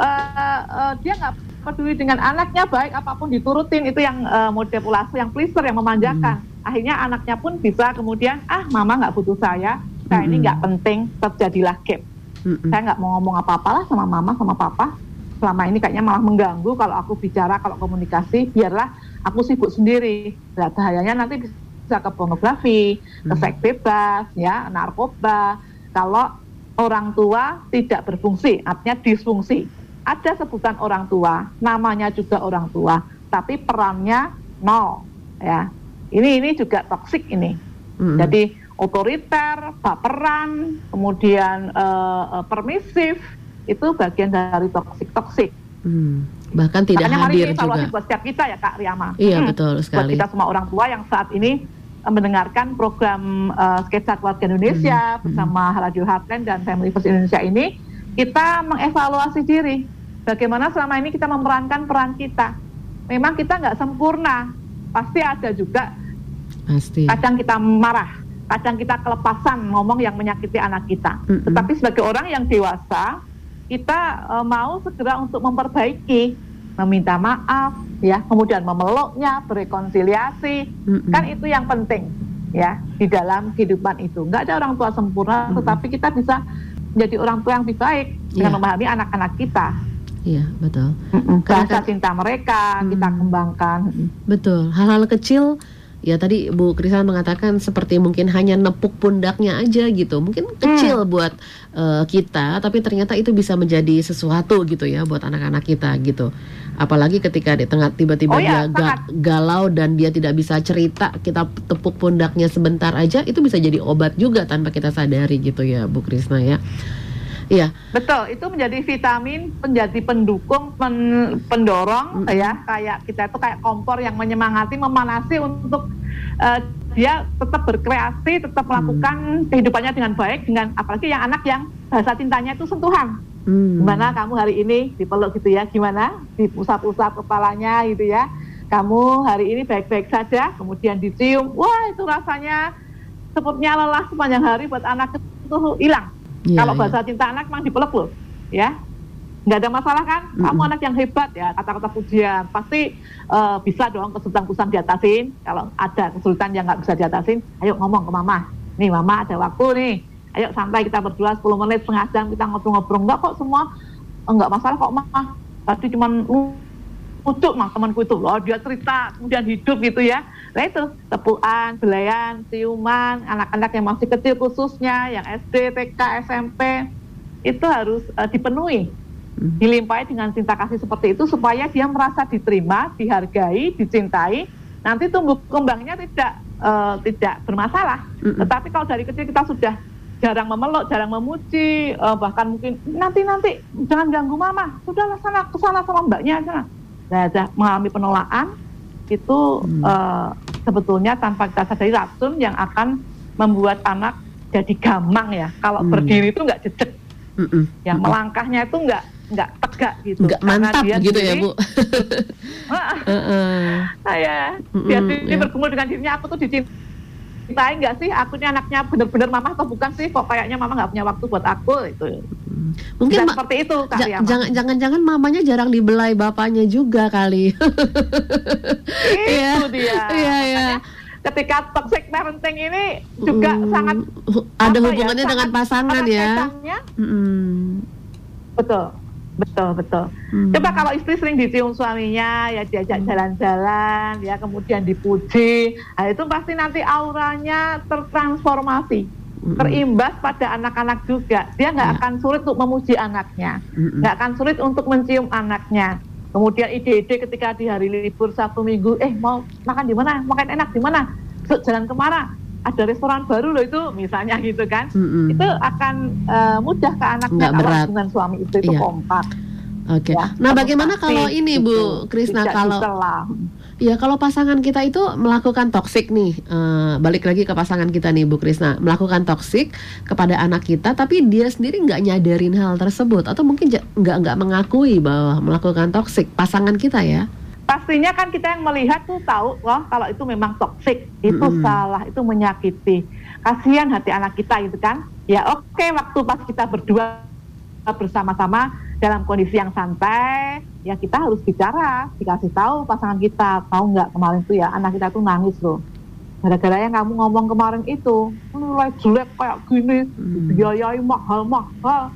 uh, uh, dia nggak peduli dengan anaknya baik apa pun diturutin itu yang uh, model pulasi yang pleaser yang memanjakan hmm. akhirnya anaknya pun bisa kemudian ah mama nggak butuh saya saya hmm. ini nggak penting terjadilah gap hmm. saya nggak mau ngomong apa-apalah sama mama sama papa selama ini kayaknya malah mengganggu kalau aku bicara kalau komunikasi biarlah aku sibuk sendiri nah, bahayanya nanti bisa ke pornografi, ke hmm. seks bebas, ya, narkoba. Kalau orang tua tidak berfungsi, artinya disfungsi. Ada sebutan orang tua, namanya juga orang tua, tapi perannya nol, ya. Ini ini juga toksik ini. Hmm. Jadi otoriter, baperan, kemudian uh, permisif, itu bagian dari toksik toksik. Hmm. Bahkan tidak Makanya hadir mari evaluasi buat setiap kita ya Kak Riama. Iya hmm. betul sekali. Buat kita semua orang tua yang saat ini mendengarkan program uh, Sketsa Keluarga Indonesia hmm. bersama Radio Heartland dan Family First Indonesia ini, kita mengevaluasi diri. Bagaimana selama ini kita memerankan peran kita. Memang kita nggak sempurna, pasti ada juga. Pasti. Kadang kita marah, kadang kita kelepasan ngomong yang menyakiti anak kita. -hmm. Tetapi sebagai orang yang dewasa, kita uh, mau segera untuk memperbaiki meminta maaf, ya, kemudian memeluknya, berrekonsiliasi, mm-hmm. kan itu yang penting, ya, di dalam kehidupan itu. Nggak ada orang tua sempurna, mm-hmm. tetapi kita bisa menjadi orang tua yang lebih baik yeah. dengan iya. memahami anak-anak kita. Iya betul. Mm-mm. Bahasa cinta mereka mm. kita kembangkan. Betul. Hal-hal kecil ya tadi Bu Krisa mengatakan seperti mungkin hanya nepuk pundaknya aja gitu. Mungkin kecil hmm. buat uh, kita tapi ternyata itu bisa menjadi sesuatu gitu ya buat anak-anak kita gitu. Apalagi ketika di tengah tiba-tiba oh, ya, dia ga, galau dan dia tidak bisa cerita kita tepuk pundaknya sebentar aja itu bisa jadi obat juga tanpa kita sadari gitu ya Bu Krisna ya Iya. Betul, itu menjadi vitamin, menjadi pendukung, pen, pendorong mm. ya, kayak kita itu kayak kompor yang menyemangati, memanasi untuk uh, dia tetap berkreasi, tetap melakukan mm. kehidupannya dengan baik dengan apalagi yang anak yang bahasa cintanya itu sentuhan. Mm. Gimana kamu hari ini dipeluk gitu ya, gimana? Dipusat-pusat kepalanya gitu ya. Kamu hari ini baik-baik saja, kemudian dicium. Wah, itu rasanya sepertinya lelah sepanjang hari buat anak itu hilang Yeah, Kalau yeah. bahasa cinta anak memang dipeluk loh, ya. Nggak ada masalah kan? Mm -hmm. Kamu anak yang hebat ya, kata-kata pujian. Pasti uh, bisa dong kesulitan-kesulitan diatasin. Kalau ada kesulitan yang nggak bisa diatasin, ayo ngomong ke mama. Nih mama ada waktu nih. Ayo santai kita berdua 10 menit, setengah jam kita ngobrol-ngobrol. Enggak kok semua, enggak masalah kok mama. Tadi cuman untuk mah temanku itu loh dia cerita kemudian hidup gitu ya nah itu tepuan belayan ciuman anak-anak yang masih kecil khususnya yang SD TK SMP itu harus uh, dipenuhi hmm. dilimpahi dengan cinta kasih seperti itu supaya dia merasa diterima dihargai dicintai nanti tumbuh kembangnya tidak uh, tidak bermasalah. Mm. Tetapi kalau dari kecil kita sudah jarang memeluk, jarang memuji, uh, bahkan mungkin nanti nanti jangan ganggu mama, sudahlah sana ke sana sama mbaknya sana. Nah, mengalami penolakan itu mm. uh, sebetulnya tanpa kita sadari racun yang akan membuat anak jadi gamang ya. Kalau mm. berdiri itu nggak jejak, mm -mm. yang melangkahnya itu nggak nggak tegak gitu. Nggak mantap dia gitu ya bu. uh, uh. Nah, ya, dia mm -mm, bergumul dengan dirinya aku tuh dicintai nggak sih? Aku ini anaknya benar-benar mama atau bukan sih? Kok kayaknya mama nggak punya waktu buat aku itu. Mungkin seperti itu kali ya. Jangan jangan mamanya jarang dibelai bapaknya juga kali. itu iya. dia. Iya iya ketika toxic parenting ini juga mm, sangat ada ya, hubungannya ya, dengan pasangan ya. Mm. Betul. Betul betul. Hmm. Coba kalau istri sering dicium suaminya, ya diajak hmm. jalan-jalan, hmm. ya kemudian dipuji, nah itu pasti nanti auranya tertransformasi, hmm. terimbas pada anak-anak juga. Dia nggak ya. akan sulit untuk memuji anaknya, hmm. nggak hmm. akan sulit untuk mencium anaknya. Kemudian ide-ide ketika di hari libur satu minggu, eh mau makan di mana, makan enak di mana, jalan ke mana, ada restoran baru loh itu misalnya gitu kan mm-hmm. itu akan uh, mudah ke anaknya kalau hubungan suami itu itu iya. kompak Oke. Okay. Ya, nah, bagaimana kalau ini Bu Krisna kalau Ya kalau pasangan kita itu melakukan toksik nih, uh, balik lagi ke pasangan kita nih Bu Krisna, melakukan toksik kepada anak kita, tapi dia sendiri nggak nyadarin hal tersebut atau mungkin nggak nggak mengakui bahwa melakukan toksik pasangan kita ya? Pastinya kan kita yang melihat tuh tahu loh kalau itu memang toksik itu mm. salah itu menyakiti. Kasihan hati anak kita gitu kan. Ya oke okay, waktu pas kita berdua bersama-sama dalam kondisi yang santai ya kita harus bicara dikasih tahu pasangan kita. Tahu nggak kemarin tuh ya anak kita tuh nangis loh. Gara-gara yang kamu ngomong kemarin itu mulai jelek kayak gini mm. biayai mahal mahal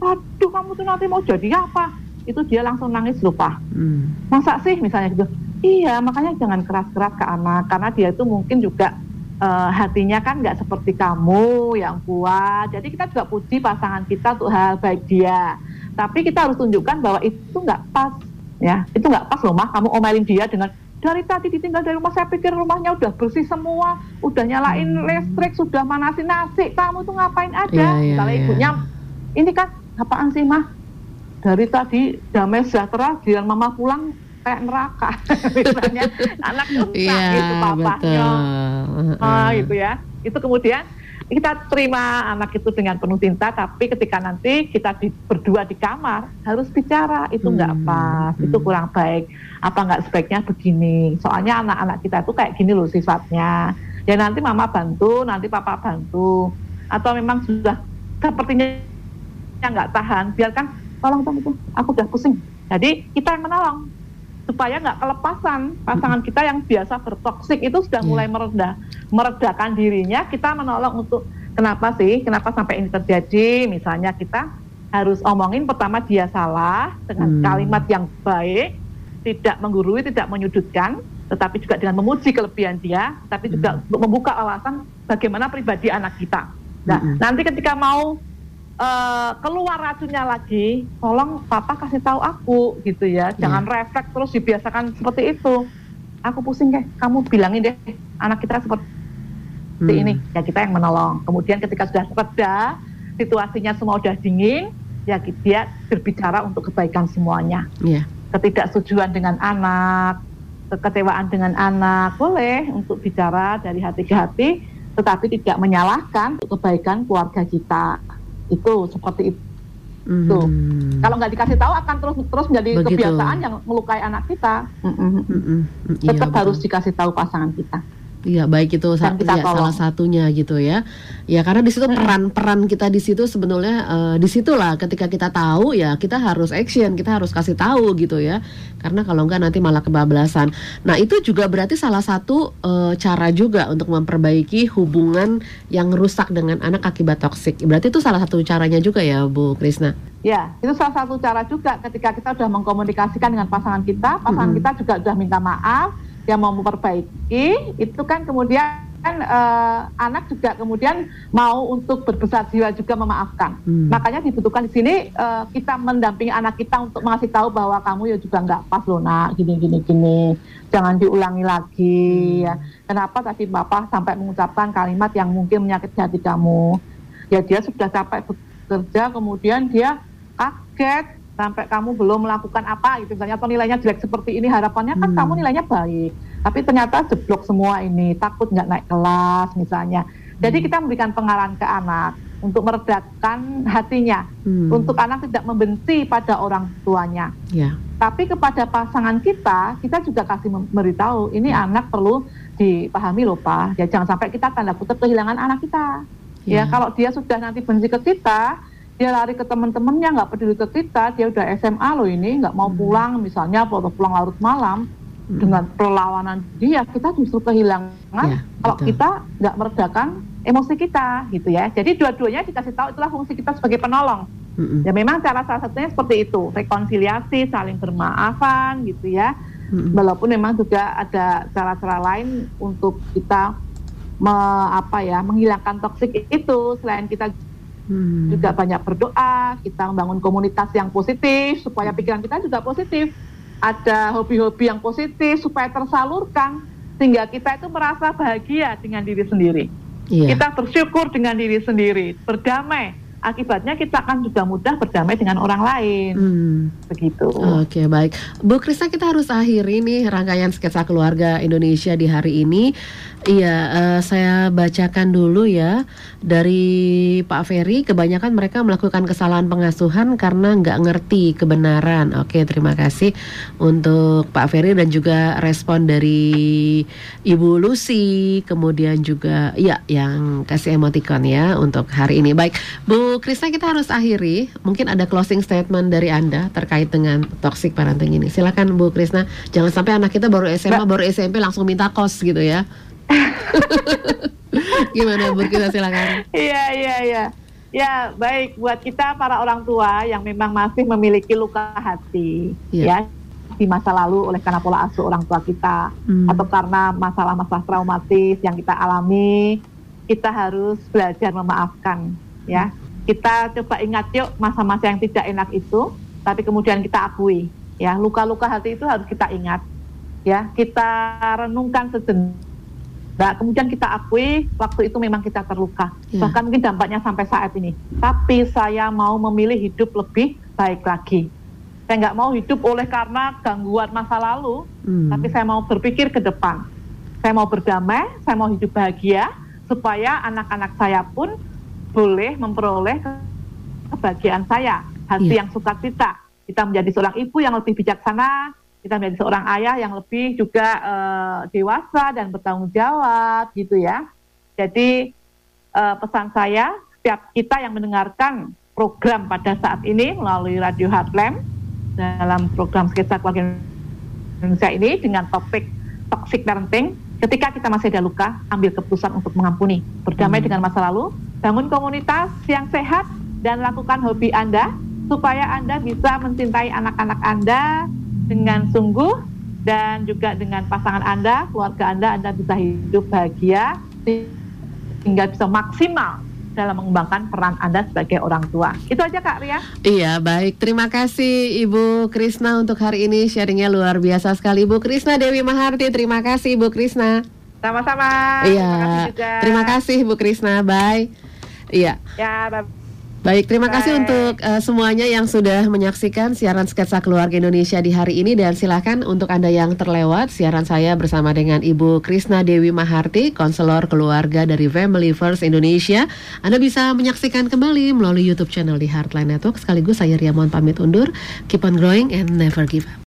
aduh kamu tuh nanti mau jadi apa itu dia langsung nangis lupa. Hmm. Masa sih misalnya gitu? Iya, makanya jangan keras-keras ke anak karena dia itu mungkin juga uh, hatinya kan nggak seperti kamu yang kuat. Jadi kita juga puji pasangan kita untuk hal baik dia. Tapi kita harus tunjukkan bahwa itu nggak pas, ya. Itu nggak pas loh mah. Kamu omelin dia dengan dari tadi ditinggal dari rumah saya pikir rumahnya udah bersih semua, udah nyalain hmm. listrik, sudah manasin nasi. Kamu tuh ngapain aja? Yeah, yeah, Kalau yeah. ibunya, ini kan apaan sih mah? Dari tadi damai sejahtera dia mama pulang kayak neraka. Misalnya anak tuh yeah, itu papanya ah, itu ya. Itu kemudian kita terima anak itu dengan penuh cinta tapi ketika nanti kita di, berdua di kamar harus bicara itu nggak hmm, pas hmm. itu kurang baik apa nggak sebaiknya begini? Soalnya anak-anak kita itu kayak gini loh sifatnya. Ya nanti mama bantu nanti papa bantu. Atau memang sudah sepertinya nggak tahan biarkan tolong tolong itu aku udah pusing jadi kita yang menolong supaya nggak kelepasan pasangan kita yang biasa bertoksik itu sudah mulai iya. meredah meredakan dirinya kita menolong untuk kenapa sih kenapa sampai ini terjadi misalnya kita harus omongin pertama dia salah dengan hmm. kalimat yang baik tidak menggurui tidak menyudutkan tetapi juga dengan memuji kelebihan dia tapi juga hmm. membuka alasan bagaimana pribadi anak kita nah hmm. nanti ketika mau uh, keluar racunnya lagi, tolong papa kasih tahu aku gitu ya. Iya. Jangan yeah. refleks terus dibiasakan seperti itu. Aku pusing deh, kamu bilangin deh anak kita seperti hmm. ini. Ya kita yang menolong. Kemudian ketika sudah reda, situasinya semua sudah dingin, ya dia berbicara untuk kebaikan semuanya. Yeah. Ketidaksetujuan dengan anak, kekecewaan dengan anak, boleh untuk bicara dari hati ke hati, tetapi tidak menyalahkan untuk kebaikan keluarga kita itu seperti itu. Hmm. Kalau nggak dikasih tahu akan terus terus menjadi Begitu. kebiasaan yang melukai anak kita. Mm -mm. Mm -mm. Tetap iya, harus dikasih tahu pasangan kita. Iya, baik itu sa ya, salah satunya gitu ya. Ya karena di situ peran-peran kita di situ sebenarnya uh, di situlah ketika kita tahu ya kita harus action, kita harus kasih tahu gitu ya. Karena kalau enggak nanti malah kebablasan. Nah, itu juga berarti salah satu uh, cara juga untuk memperbaiki hubungan yang rusak dengan anak akibat toksik. Berarti itu salah satu caranya juga ya, Bu Krisna. Ya, itu salah satu cara juga ketika kita sudah mengkomunikasikan dengan pasangan kita, pasangan -hmm. kita juga sudah minta maaf, yang mau memperbaiki itu kan kemudian uh, anak juga kemudian mau untuk berbesar jiwa juga memaafkan. Hmm. Makanya dibutuhkan di sini uh, kita mendampingi anak kita untuk mengasih tahu bahwa kamu ya juga nggak pas loh nak, gini gini gini, jangan diulangi lagi hmm. ya. Kenapa tadi bapak sampai mengucapkan kalimat yang mungkin menyakiti hati kamu? Ya dia sudah capek bekerja, kemudian dia kaget sampai kamu belum melakukan apa gitu misalnya atau nilainya jelek seperti ini harapannya kan hmm. kamu nilainya baik tapi ternyata jeblok semua ini takut nggak naik kelas misalnya jadi hmm. kita memberikan pengarahan ke anak untuk meredakan hatinya hmm. untuk anak tidak membenci pada orang tuanya yeah. tapi kepada pasangan kita kita juga kasih memberitahu ini hmm. anak perlu dipahami loh pak ya jangan sampai kita tanda kutip kehilangan anak kita yeah. ya kalau dia sudah nanti benci ke kita dia lari ke teman-temannya nggak peduli ke kita dia udah SMA loh ini nggak mau hmm. pulang misalnya atau pulang larut malam hmm. dengan perlawanan dia kita justru kehilangan ya, kalau betul. kita nggak meredakan emosi kita gitu ya jadi dua-duanya dikasih tahu itulah fungsi kita sebagai penolong hmm. ya memang cara salah satunya seperti itu rekonsiliasi saling bermaafan gitu ya hmm. walaupun memang juga ada cara-cara lain untuk kita me, apa ya menghilangkan toksik itu selain kita hmm. juga banyak berdoa, kita membangun komunitas yang positif supaya pikiran kita juga positif. Ada hobi-hobi yang positif supaya tersalurkan sehingga kita itu merasa bahagia dengan diri sendiri. Yeah. Kita bersyukur dengan diri sendiri, berdamai akibatnya kita akan juga mudah berdamai dengan orang lain. Hmm. Begitu. Oke, okay, baik. Bu Krista kita harus akhiri nih rangkaian sketsa keluarga Indonesia di hari ini. Iya, uh, saya bacakan dulu ya dari Pak Ferry. Kebanyakan mereka melakukan kesalahan pengasuhan karena nggak ngerti kebenaran. Oke, terima kasih untuk Pak Ferry dan juga respon dari Ibu Lucy. Kemudian juga ya yang kasih emoticon ya untuk hari ini. Baik, Bu Krista kita harus akhiri. Mungkin ada closing statement dari Anda terkait dengan toxic parenting ini. Silakan Bu Krista. Jangan sampai anak kita baru SMA, baru SMP langsung minta kos gitu ya. Gimana Bu kita silakan. Iya iya iya. Ya baik buat kita para orang tua yang memang masih memiliki luka hati yeah. ya di masa lalu oleh karena pola asuh orang tua kita hmm. atau karena masalah-masalah traumatis yang kita alami kita harus belajar memaafkan ya kita coba ingat yuk masa-masa yang tidak enak itu tapi kemudian kita akui ya luka-luka hati itu harus kita ingat ya kita renungkan sejenak Nah, kemudian kita akui waktu itu memang kita terluka. Yeah. Bahkan mungkin dampaknya sampai saat ini. Tapi saya mau memilih hidup lebih baik lagi. Saya nggak mau hidup oleh karena gangguan masa lalu, hmm. tapi saya mau berpikir ke depan. Saya mau berdamai, saya mau hidup bahagia, supaya anak-anak saya pun boleh memperoleh kebahagiaan saya, hati yeah. yang sukacita. Kita menjadi seorang ibu yang lebih bijaksana, kita menjadi seorang ayah yang lebih juga uh, dewasa dan bertanggung jawab gitu ya. Jadi uh, pesan saya setiap kita yang mendengarkan program pada saat ini melalui Radio Heartland dalam program sketsa keluarga Indonesia ini dengan topik toxic parenting ketika kita masih ada luka ambil keputusan untuk mengampuni berdamai hmm. dengan masa lalu bangun komunitas yang sehat dan lakukan hobi Anda supaya Anda bisa mencintai anak-anak Anda dengan sungguh dan juga dengan pasangan Anda, keluarga Anda, Anda bisa hidup bahagia sehingga bisa maksimal dalam mengembangkan peran Anda sebagai orang tua. Itu aja Kak Ria. Iya, baik. Terima kasih Ibu Krisna untuk hari ini sharingnya luar biasa sekali. Ibu Krisna Dewi Maharti, terima kasih Ibu Krisna. Sama-sama. Iya. Terima kasih, juga. terima kasih Ibu Krisna. Bye. Iya. Ya, bye. Baik, terima Bye. kasih untuk uh, semuanya yang sudah menyaksikan siaran sketsa keluarga Indonesia di hari ini dan silakan untuk Anda yang terlewat siaran saya bersama dengan Ibu Krisna Dewi Maharti, konselor keluarga dari Family First Indonesia. Anda bisa menyaksikan kembali melalui YouTube channel di Heartline Network. Sekaligus saya Riamon pamit undur. Keep on growing and never give up.